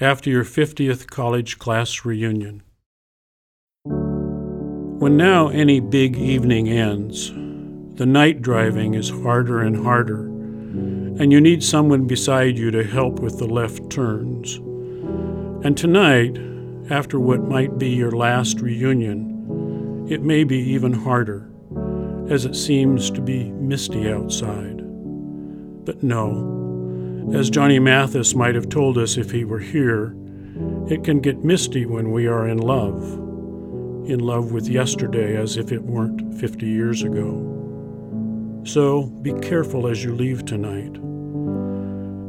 after your 50th college class reunion. When now any big evening ends, the night driving is harder and harder, and you need someone beside you to help with the left turns. And tonight, after what might be your last reunion, it may be even harder, as it seems to be misty outside. But no, as Johnny Mathis might have told us if he were here, it can get misty when we are in love, in love with yesterday as if it weren't 50 years ago. So be careful as you leave tonight.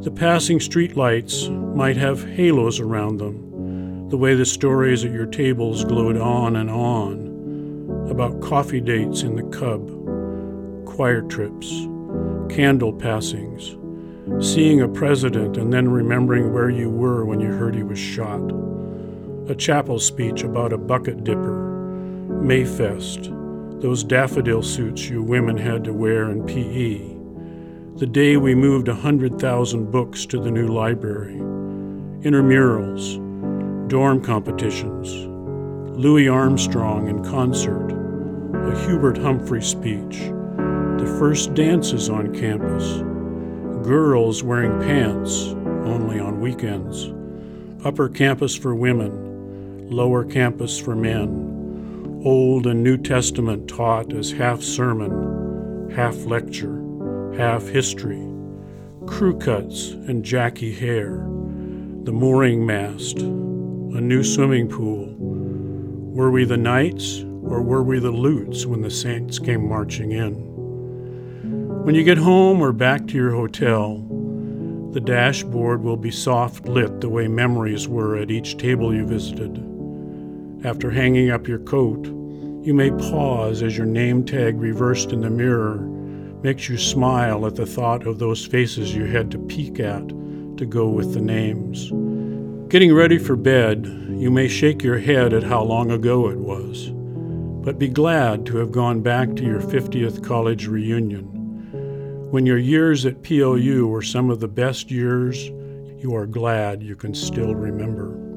The passing streetlights might have halos around them, the way the stories at your tables glowed on and on about coffee dates in the Cub, choir trips, candle passings, seeing a president and then remembering where you were when you heard he was shot, a chapel speech about a bucket dipper, Mayfest, those daffodil suits you women had to wear in PE, the day we moved a 100,000 books to the new library, intramurals, dorm competitions, Louis Armstrong in concert, a Hubert Humphrey speech, the first dances on campus, girls wearing pants only on weekends, upper campus for women, lower campus for men Old and New Testament taught as half sermon, half lecture, half history, crew cuts and Jackie hair, the mooring mast, a new swimming pool. Were we the knights or were we the lutes when the saints came marching in? When you get home or back to your hotel, the dashboard will be soft lit the way memories were at each table you visited. After hanging up your coat, you may pause as your name tag reversed in the mirror makes you smile at the thought of those faces you had to peek at to go with the names. Getting ready for bed, you may shake your head at how long ago it was, but be glad to have gone back to your 50th college reunion. When your years at PLU were some of the best years, you are glad you can still remember.